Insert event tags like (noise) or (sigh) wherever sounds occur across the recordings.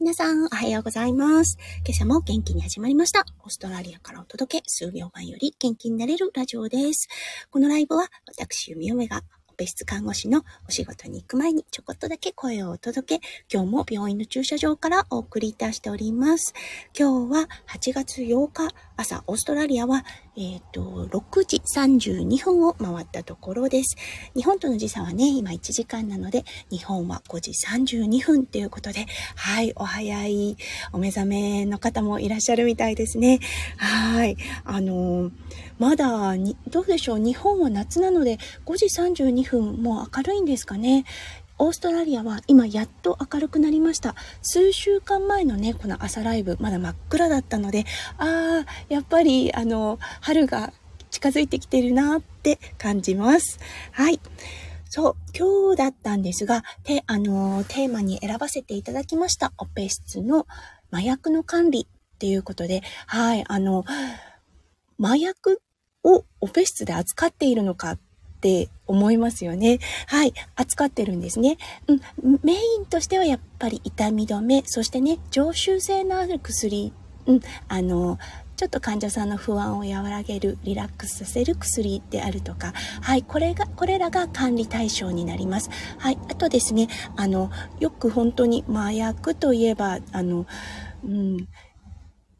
皆さん、おはようございます。今朝も元気に始まりました。オーストラリアからお届け、数秒前より元気になれるラジオです。このライブは、私、弓嫁が別室看護師のお仕事に行く前にちょこっとだけ声をお届け、今日も病院の駐車場からお送りいたしております。今日は8月8日朝、オーストラリアは、えっ、ー、と、6時32分を回ったところです。日本との時差はね、今1時間なので、日本は5時32分ということで、はい、お早いお目覚めの方もいらっしゃるみたいですね。はい、あのーまだに、どうでしょう日本は夏なので5時32分もう明るいんですかねオーストラリアは今やっと明るくなりました。数週間前のね、この朝ライブ、まだ真っ暗だったので、ああ、やっぱり、あの、春が近づいてきてるなって感じます。はい。そう、今日だったんですが、て、あの、テーマに選ばせていただきました。オペ室の麻薬の管理っていうことで、はい、あの、麻薬をオペ室で扱っているのかっって思いますよね。はい。扱ってるんですね。うん。メインとしてはやっぱり痛み止め、そしてね、常習性のある薬、うん。あの、ちょっと患者さんの不安を和らげる、リラックスさせる薬であるとか、はい、これが、これらが管理対象になります。はい、あとですね、あの、よく本当に麻薬といえば、あの、うん、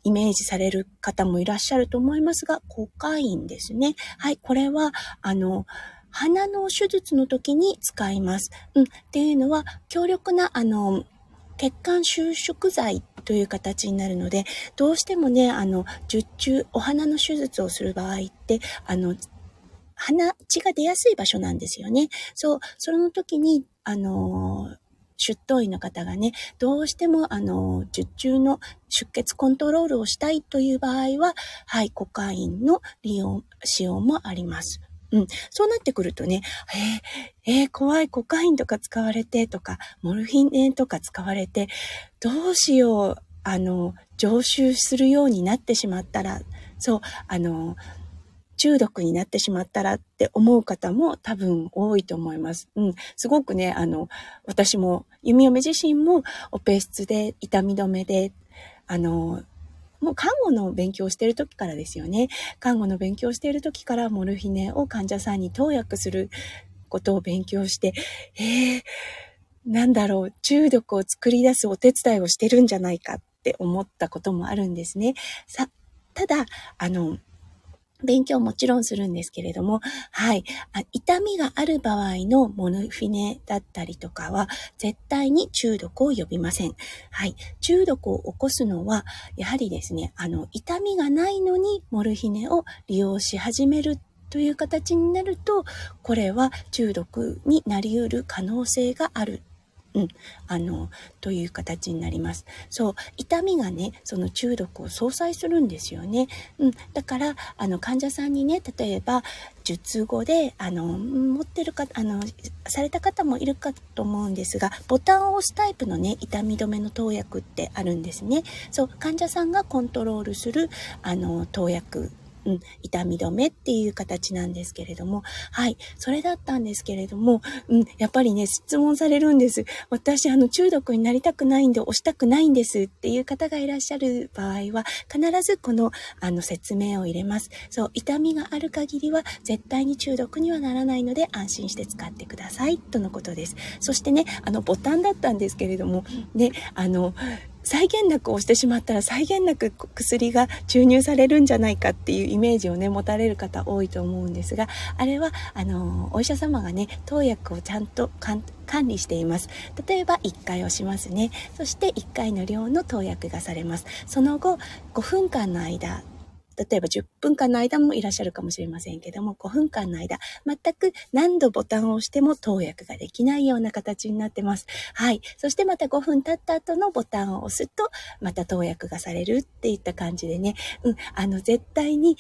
イメージされる方もいらっしゃると思いますが、コカインですね。はい、これは、あの、鼻の手術の時に使います。うん、っていうのは、強力な、あの、血管収縮剤という形になるので、どうしてもね、あの、術中、お鼻の手術をする場合って、あの、鼻血が出やすい場所なんですよね。そう、その時に、あの出頭医の方がね、どうしても、あの、術中の出血コントロールをしたいという場合は、はい、コカインの利用、使用もあります。うん。そうなってくるとね、えー、えー、怖いコカインとか使われてとか、モルヒネとか使われて、どうしよう、あの、常習するようになってしまったら、そう、あの、中毒になってしまったらって思う方も多分多いと思います。うん。すごくね、あの、私も、弓嫁自身もオペ室で痛み止めで、あの、もう看護の勉強をしてる時からですよね。看護の勉強をしている時からモルヒネを患者さんに投薬することを勉強して、えー、なんだろう、中毒を作り出すお手伝いをしてるんじゃないかって思ったこともあるんですね。さ、ただ、あの、勉強もちろんするんですけれども、はい。痛みがある場合のモノフィネだったりとかは、絶対に中毒を呼びません。はい。中毒を起こすのは、やはりですね、あの、痛みがないのにモルヒネを利用し始めるという形になると、これは中毒になり得る可能性があるうん、あの、という形になります。そう、痛みがね、その中毒を相殺するんですよね。うん、だから、あの、患者さんにね、例えば、術後で、あの、持ってるか、あの、された方もいるかと思うんですが、ボタンを押すタイプのね、痛み止めの投薬ってあるんですね。そう、患者さんがコントロールする、あの、投薬うん、痛み止めっていう形なんですけれども、はい、それだったんですけれども、うん、やっぱりね、質問されるんです。私、あの、中毒になりたくないんで、押したくないんですっていう方がいらっしゃる場合は、必ずこの、あの、説明を入れます。そう、痛みがある限りは、絶対に中毒にはならないので、安心して使ってください、とのことです。そしてね、あの、ボタンだったんですけれども、ね、あの、際限なく押してしまったら際限なく薬が注入されるんじゃないかっていうイメージをね持たれる方多いと思うんですがあれはあのお医者様がね投薬をちゃんと管理しています。例えば1回押しますね。そして1回の量の投薬がされます。その後5分間の間例えば10分間の間もいらっしゃるかもしれませんけども、5分間の間、全く何度ボタンを押しても投薬ができないような形になってます。はい。そしてまた5分経った後のボタンを押すと、また投薬がされるっていった感じでね、うん、あの、絶対に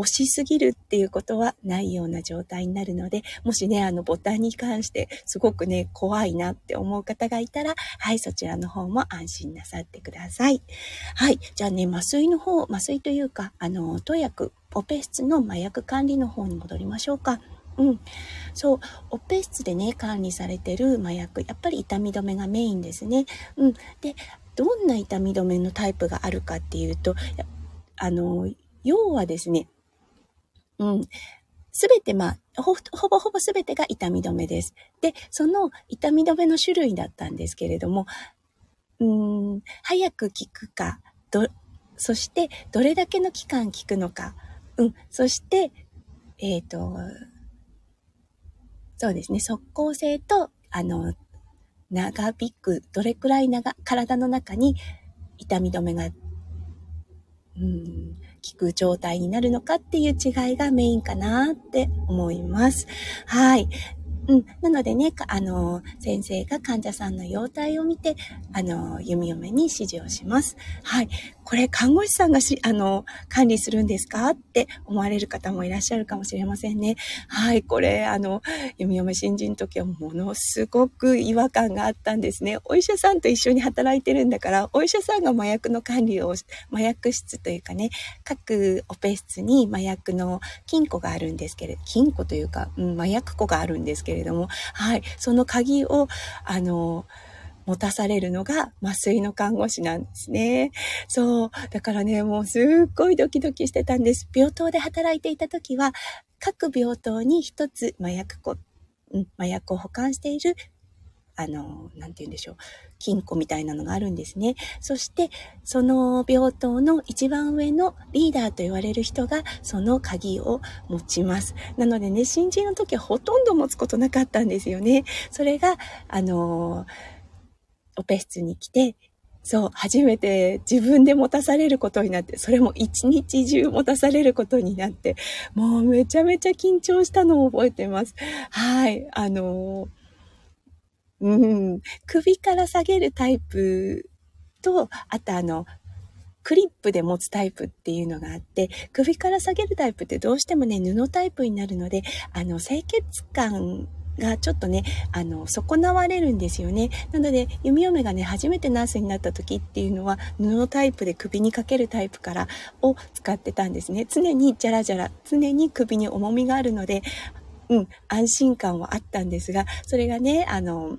押しすぎるっていうことはないような状態になるので、もしね、あのボタンに関してすごくね、怖いなって思う方がいたら、はい、そちらの方も安心なさってください。はい、じゃあね、麻酔の方、麻酔というか、あの、投薬、オペ室の麻薬管理の方に戻りましょうか。うん。そう、オペ室でね、管理されてる麻薬、やっぱり痛み止めがメインですね。うん。で、どんな痛み止めのタイプがあるかっていうと、あの、要はですね、うん。すべて、まあ、ほ、ほぼほぼすべてが痛み止めです。で、その痛み止めの種類だったんですけれども、うん、早く効くか、ど、そして、どれだけの期間効くのか、うん、そして、えっ、ー、と、そうですね、即効性と、あの、長引く、どれくらい長、体の中に痛み止めが、うん、効く状態になるのかっていう違いがメインかなって思います。はい。うん。なのでね、あの、先生が患者さんの容態を見て、あの、弓嫁に指示をします。はい。これ看護師さんがし、あの、管理するんですかって思われる方もいらっしゃるかもしれませんね。はい、これ、あの、弓嫁新人の時はものすごく違和感があったんですね。お医者さんと一緒に働いてるんだから、お医者さんが麻薬の管理を、麻薬室というかね、各オペ室に麻薬の金庫があるんですけれど、金庫というか、うん、麻薬庫があるんですけれどけれども、はい、その鍵を、あの、持たされるのが麻酔の看護師なんですね。そう。だからね、もうすっごいドキドキしてたんです。病棟で働いていた時は、各病棟に一つ麻薬庫、うん、麻薬を保管しているあの、なんて言うんでしょう。金庫みたいなのがあるんですね。そして、その病棟の一番上のリーダーと言われる人が、その鍵を持ちます。なのでね、新人の時はほとんど持つことなかったんですよね。それが、あのオペ室に来て、そう、初めて自分で持たされることになって、それも一日中持たされることになって、もうめちゃめちゃ緊張したのを覚えてます。はい、あのうん、首から下げるタイプと、あとあの、クリップで持つタイプっていうのがあって、首から下げるタイプってどうしてもね、布タイプになるので、あの、清潔感がちょっとね、あの、損なわれるんですよね。なので、弓嫁がね、初めてナースになった時っていうのは、布タイプで首にかけるタイプからを使ってたんですね。常にジャラジャラ、常に首に重みがあるので、うん、安心感はあったんですが、それがね、あの、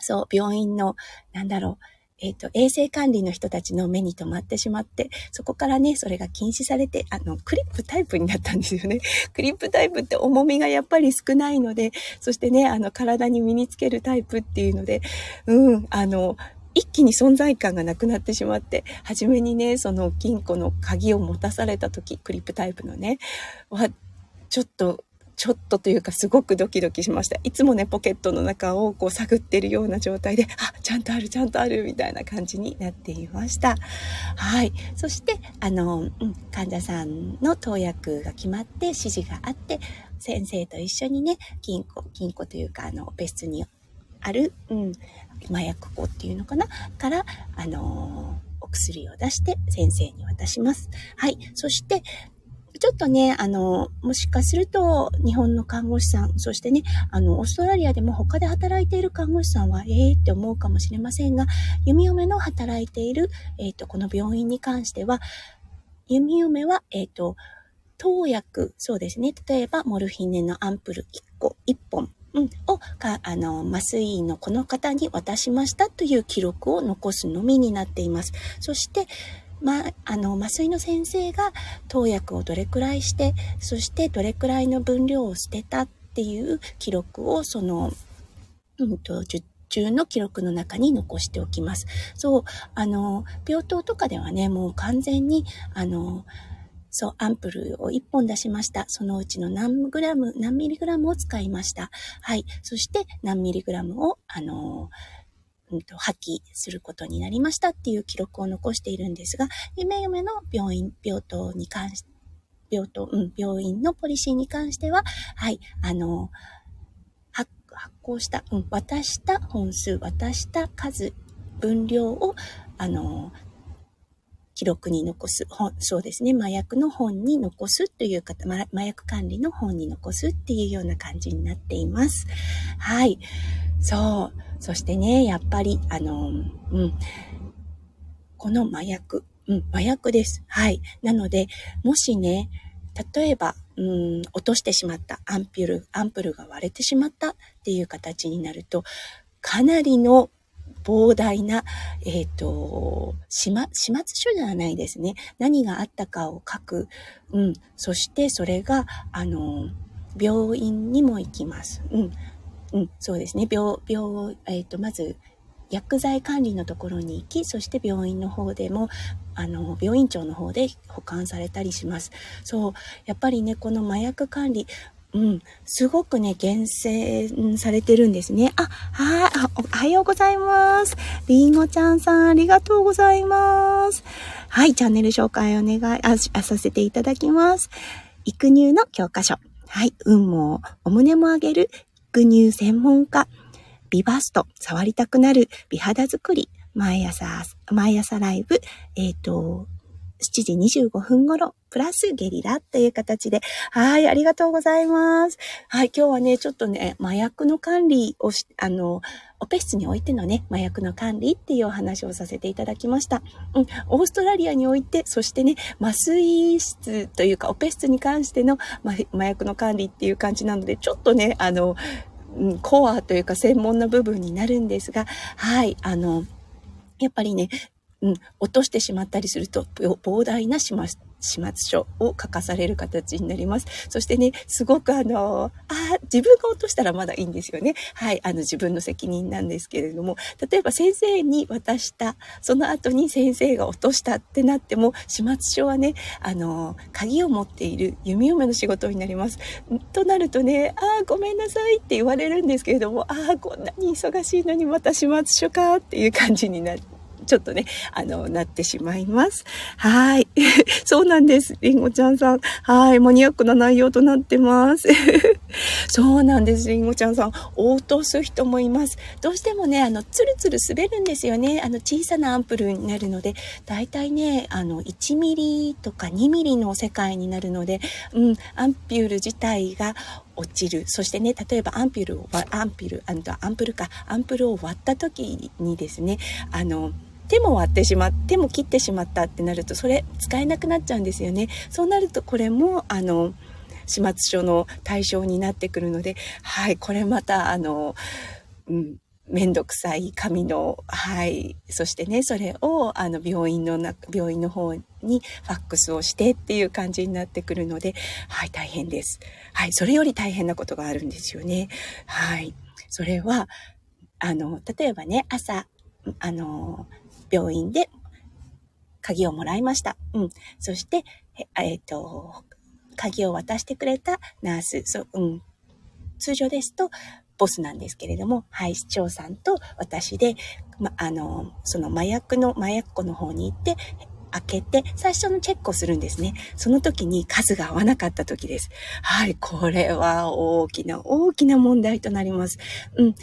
そう、病院の、なんだろう、えっ、ー、と、衛生管理の人たちの目に留まってしまって、そこからね、それが禁止されて、あの、クリップタイプになったんですよね。(laughs) クリップタイプって重みがやっぱり少ないので、そしてね、あの、体に身につけるタイプっていうので、うん、あの、一気に存在感がなくなってしまって、初めにね、その金庫の鍵を持たされた時、クリップタイプのね、は、ちょっとちょっとというかすごくドキドキしました。いつもね、ポケットの中をこう探ってるような状態で、あ、ちゃんとある、ちゃんとある、みたいな感じになっていました。はい。そして、あの、うん、患者さんの投薬が決まって指示があって、先生と一緒にね、金庫、金庫というか、あの、オペ室にある、うん、麻薬庫っていうのかな？から、あのお薬を出して先生に渡します。はい。そして、ちょっとね、あの、もしかすると、日本の看護師さん、そしてね、あの、オーストラリアでも他で働いている看護師さんは、ええー、って思うかもしれませんが、弓嫁の働いている、えっ、ー、と、この病院に関しては、弓嫁は、えっ、ー、と、投薬、そうですね。例えば、モルヒネのアンプル1個、1本、うん、をか、あの、麻酔医のこの方に渡しましたという記録を残すのみになっています。そして、ま、あの、麻酔の先生が投薬をどれくらいして、そしてどれくらいの分量を捨てたっていう記録を、その、うんと、受注の記録の中に残しておきます。そう、あの、病棟とかではね、もう完全に、あの、そう、アンプルを1本出しました。そのうちの何グラム、何ミリグラムを使いました。はい。そして何ミリグラムを、あのうんと、破棄することになりましたっていう記録を残しているんですが、夢夢の病院、病棟に関し、病棟、うん、病院のポリシーに関しては、はい、あの、発行した、うん、渡した本数、渡した数、分量を、あの、記録に残す、本、そうですね、麻薬の本に残すという方、麻薬管理の本に残すっていうような感じになっています。はい。そう。そしてね、やっぱり、あの、うん、この麻薬、うん、麻薬です。はい。なので、もしね、例えば、うん、落としてしまった、アンピュル、アンプルが割れてしまったっていう形になると、かなりの膨大な、えっ、ー、と、始末書ではないですね。何があったかを書く。うん。そしてそれが、あの、病院にも行きます。うん。うん、そうですね。病、病、えっ、ー、と、まず、薬剤管理のところに行き、そして病院の方でも、あの、病院長の方で保管されたりします。そう。やっぱりね、この麻薬管理、うん、すごくね、厳選されてるんですね。あ、はい、おはようございます。りんごちゃんさん、ありがとうございます。はい、チャンネル紹介お願い、あ、あさせていただきます。育乳の教科書。はい、運もお胸も上げる育乳専門家。ビバスト、触りたくなる美肌作り。毎朝、毎朝ライブ、えっ、ー、と、7時25分頃、プラスゲリラという形で、はい、ありがとうございます。はい、今日はね、ちょっとね、麻薬の管理をし、あの、オペ室においてのね、麻薬の管理っていうお話をさせていただきました。うん、オーストラリアにおいて、そしてね、麻酔室というか、オペ室に関しての、ま、麻薬の管理っていう感じなので、ちょっとね、あの、コアというか専門な部分になるんですが、はい、あの、やっぱりね、うん、落としてしまったりすると、膨大な始末始末書を書かされる形になります。そしてね、すごくあの、あ自分が落としたらまだいいんですよね。はい、あの自分の責任なんですけれども、例えば先生に渡した、その後に先生が落としたってなっても、始末書はね、あの、鍵を持っている弓嫁の仕事になります。となるとね、ああ、ごめんなさいって言われるんですけれども、ああ、こんなに忙しいのにまた始末書かっていう感じになって、ちょっとね、あの、なってしまいます。はい。(laughs) そうなんです。りんごちゃんさん。はい。マニアックな内容となってます。(laughs) そうなんです。りんごちゃんさん。落とす人もいます。どうしてもね、あの、ツルツル滑るんですよね。あの、小さなアンプルになるので、だいたいね、あの、1ミリとか2ミリの世界になるので、うん、アンピュール自体が落ちる。そしてね、例えばアンピュールを、アンピュール、アンプルか、アンプルを割った時にですね、あの、手も割ってしまっ手も切ってしまったってなるとそれ使えなくなっちゃうんですよねそうなるとこれもあの始末書の対象になってくるのではいこれまたあのうんめんどくさい紙の、はい。そしてね、それを、あの、病院のな、病院の方にファックスをしてっていう感じになってくるので、はい、大変です。はい、それより大変なことがあるんですよね。はい。それは、あの、例えばね、朝、あの、病院で鍵をもらいました。うん。そして、えっ、ー、と、鍵を渡してくれたナース、そううん。通常ですと、ボスなんですけれども、はい、市長さんと私で、ま、あの、その麻薬の、麻薬庫の方に行って、開けて、最初のチェックをするんですね。その時に数が合わなかった時です。はい、これは大きな、大きな問題となります。うん。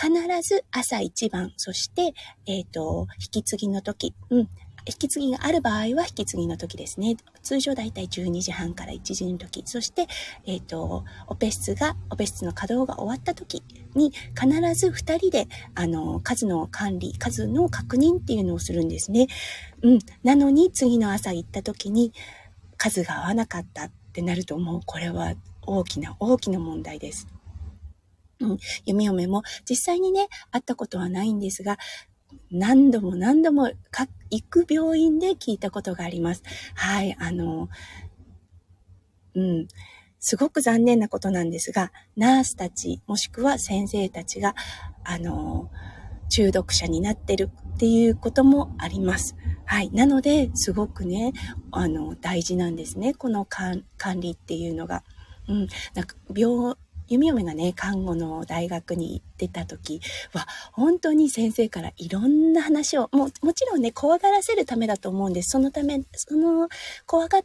必ず朝一番、そして、えっ、ー、と、引き継ぎの時、うん、引き継ぎがある場合は引き継ぎの時ですね。通常だいたい12時半から1時の時。そして、えっ、ー、と、オペ室が、オペ室の稼働が終わった時に必ず2人で、あの、数の管理、数の確認っていうのをするんですね。うん。なのに次の朝行った時に数が合わなかったってなるともうこれは大きな大きな問題です。うん、弓嫁も実際にね、会ったことはないんですが、何度も何度も行く病院で聞いたことがあります。はい、あの、うん、すごく残念なことなんですが、ナースたち、もしくは先生たちが、あの、中毒者になってるっていうこともあります。はい。なので、すごくね、あの、大事なんですね。この管理っていうのが。うん。なんか、病、弓嫁がね、看護の大学に行ってた時は、本当に先生からいろんな話を、ももちろんね、怖がらせるためだと思うんです。そのため、その、怖が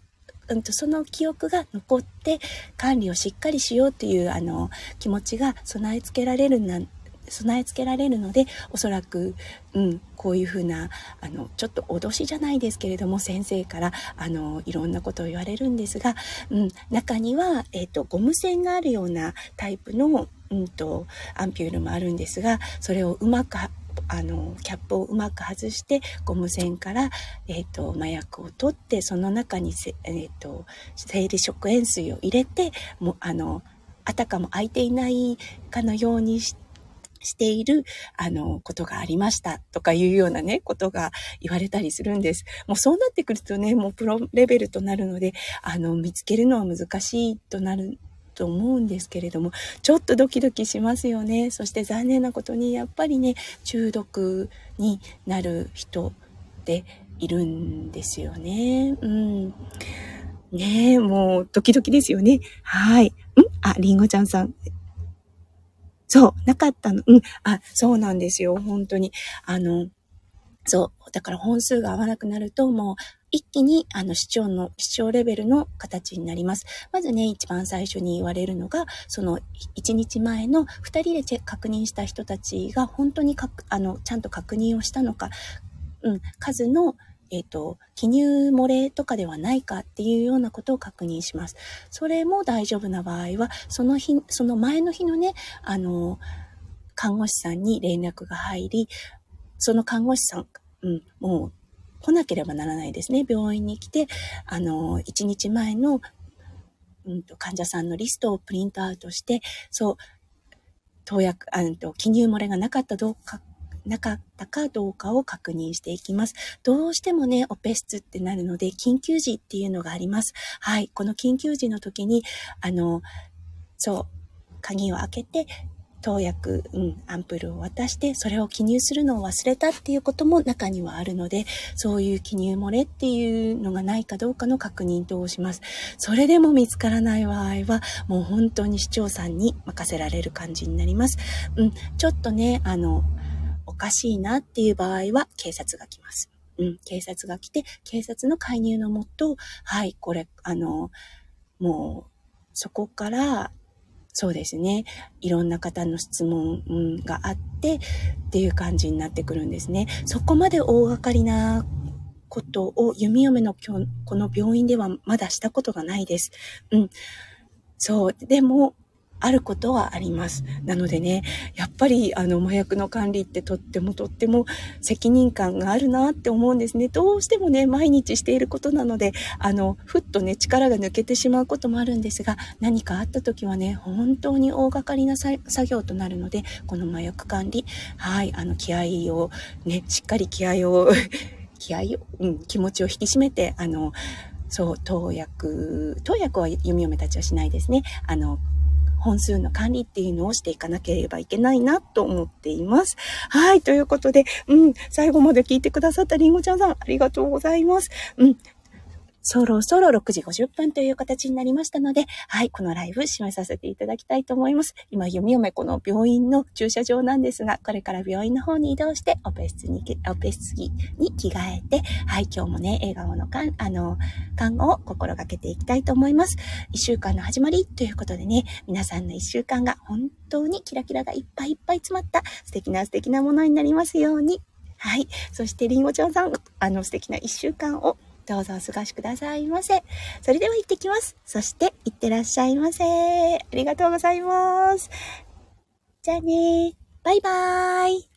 うんと、その記憶が残って管理をしっかりしようというあの気持ちが備え付けられるな備え付けられるのでおそらく、うん、こういうふうなあのちょっと脅しじゃないですけれども先生からあのいろんなことを言われるんですが、うん、中には、えーと、ゴム栓があるようなタイプの、うんと、アンピュールもあるんですがそれをうまくあの、キャップをうまく外して、ゴム栓から、え、ー、と、麻薬を取って、その中にせ、え、ー、と、生理食塩水を入れて、も、あの、あたかも開いていないかのようにして、している、あの、ことがありましたとかいうようなね、ことが言われたりするんです。もうそうなってくるとね、もうプロレベルとなるので、あの、見つけるのは難しいとなると思うんですけれども、ちょっとドキドキしますよね。そして残念なことに、やっぱりね、中毒になる人っているんですよね。うん。ねえ、もうドキドキですよね。はい。ん？あ、りんごちゃんさん。そう、なかったの。うん。あ、そうなんですよ。本当に。あの、そう。だから本数が合わなくなると、もう一気にあの視聴の、視聴レベルの形になります。まずね、一番最初に言われるのが、その1日前の2人で確認した人たちが本当にかあのちゃんと確認をしたのか、うん、数のえっ、ー、と、記入漏れとかではないかっていうようなことを確認します。それも大丈夫な場合は、その日、その前の日のね、あの、看護師さんに連絡が入り、その看護師さん、うん、もう来なければならないですね。病院に来て、あの、1日前の、うん、患者さんのリストをプリントアウトして、そう、投薬、あの、記入漏れがなかったどうかなかったかどうかを確認していきます。どうしてもね、オペ室ってなるので、緊急時っていうのがあります。はい。この緊急時の時に、あの、そう、鍵を開けて、投薬、うん、アンプルを渡して、それを記入するのを忘れたっていうことも中にはあるので、そういう記入漏れっていうのがないかどうかの確認等をします。それでも見つからない場合は、もう本当に市長さんに任せられる感じになります。うん、ちょっとね、あの、おかしいなっていう場合は警察が来ます。うん、警察が来て、警察の介入のもと、はい、これ、あの、もう、そこから、そうですね。いろんな方の質問があってっていう感じになってくるんですね。そこまで大掛かりなことを弓嫁のこの病院ではまだしたことがないです。うん。そう。でも、あることはあります。なのでね、やっぱりあの麻薬の管理ってとってもとっても責任感があるなって思うんですね。どうしてもね、毎日していることなので、あの、ふっとね、力が抜けてしまうこともあるんですが、何かあった時はね、本当に大掛かりな作業となるので、この麻薬管理、はい、あの、気合をね、しっかり気合を (laughs) 気合を、うん、気持ちを引き締めて、あの、そう、投薬、投薬は弓嫁たちはしないですね。あの、本数の管理っていうのをしていかなければいけないなと思っています。はい。ということで、うん、最後まで聞いてくださったりんごちゃんさん、ありがとうございます。うん、そろそろ6時50分という形になりましたので、はい、このライブ締めさせていただきたいと思います。今、読み読めこの病院の駐車場なんですが、これから病院の方に移動して、オペ室に、オペ室に着替えて、はい、今日もね、笑顔の看、あの、看護を心がけていきたいと思います。一週間の始まりということでね、皆さんの一週間が本当にキラキラがいっぱいいっぱい詰まった素敵な素敵なものになりますように。はい。そして、りんごちゃんさん、あの素敵な一週間をどうぞお過ごしくださいませ。それでは行ってきます。そして、行ってらっしゃいませ。ありがとうございます。じゃあねバイバーイ。